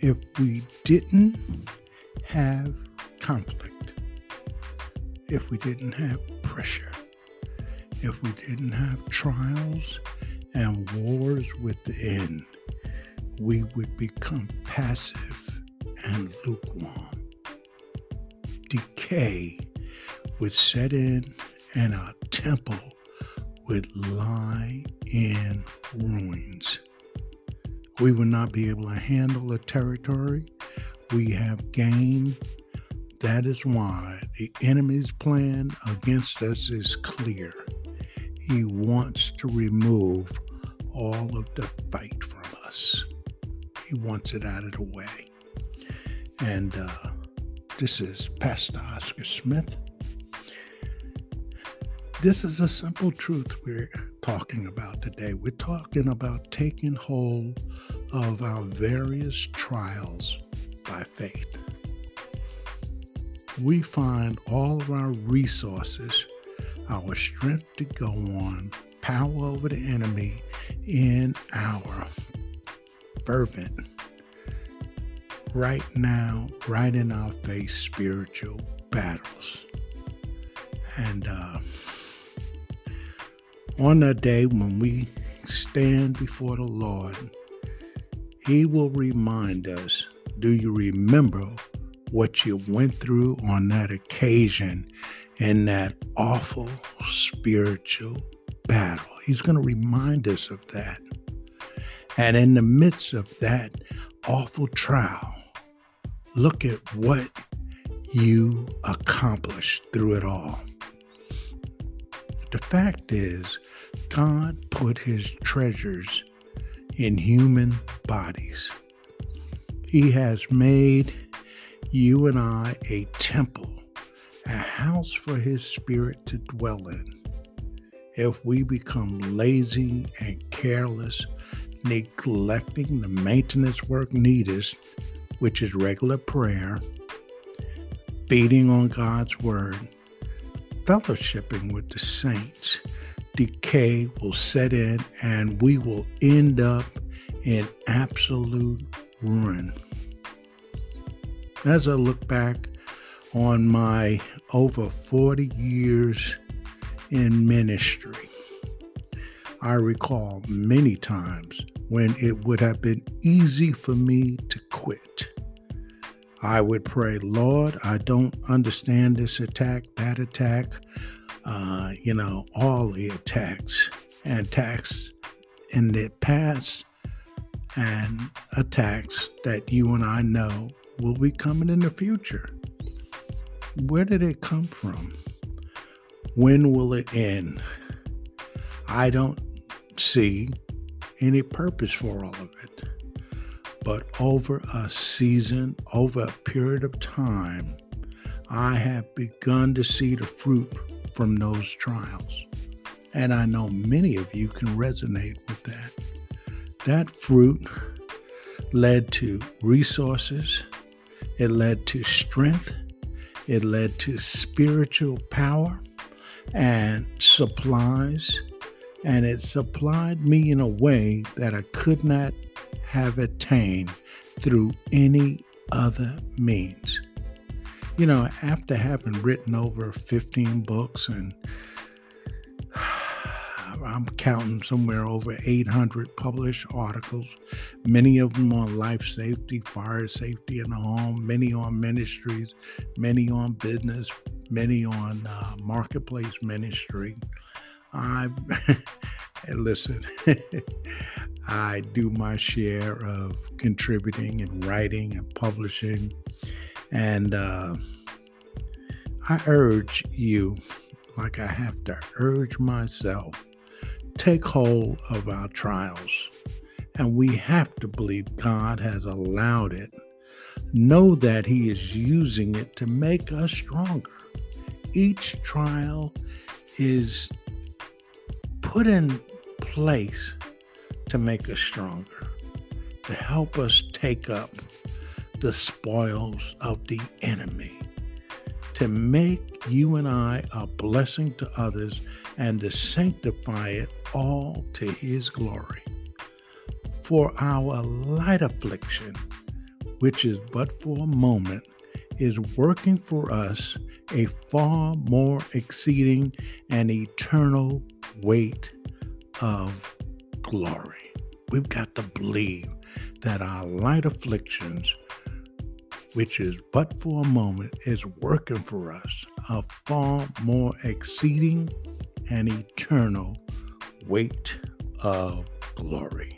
If we didn't have conflict, if we didn't have pressure, if we didn't have trials and wars within, we would become passive and lukewarm. Decay would set in, and our temple would lie in ruins. We will not be able to handle the territory we have gained. That is why the enemy's plan against us is clear. He wants to remove all of the fight from us. He wants it out of the way. And uh, this is Pastor Oscar Smith. This is a simple truth we're talking about today. We're talking about taking hold of our various trials by faith. We find all of our resources, our strength to go on, power over the enemy in our fervent, right now, right in our face spiritual battles. And uh, on that day when we stand before the Lord, He will remind us do you remember what you went through on that occasion in that awful spiritual battle? He's going to remind us of that. And in the midst of that awful trial, look at what you accomplished through it all. The fact is, God put his treasures in human bodies. He has made you and I a temple, a house for his spirit to dwell in. If we become lazy and careless, neglecting the maintenance work needed, which is regular prayer, feeding on God's word, fellowshipping with the saints, decay will set in and we will end up in absolute ruin. As I look back on my over 40 years in ministry, I recall many times when it would have been easy for me to quit. I would pray, Lord, I don't understand this attack, that attack, uh, you know, all the attacks and attacks in the past and attacks that you and I know will be coming in the future. Where did it come from? When will it end? I don't see any purpose for all of it but over a season, over a period of time, I have begun to see the fruit from those trials. And I know many of you can resonate with that. That fruit led to resources, it led to strength, it led to spiritual power and supplies, and it supplied me in a way that I could not have attained through any other means. You know, after having written over 15 books and I'm counting somewhere over 800 published articles, many of them on life safety, fire safety in the home, many on ministries, many on business, many on uh, marketplace ministry. I listen. I do my share of contributing and writing and publishing, and uh, I urge you, like I have to urge myself, take hold of our trials. And we have to believe God has allowed it. Know that He is using it to make us stronger. Each trial is put in place to make us stronger, to help us take up the spoils of the enemy to make you and I a blessing to others and to sanctify it all to His glory. For our light affliction, which is but for a moment, is working for us a far more exceeding and eternal weight of glory. We've got to believe that our light afflictions which is but for a moment, is working for us a far more exceeding and eternal weight of glory.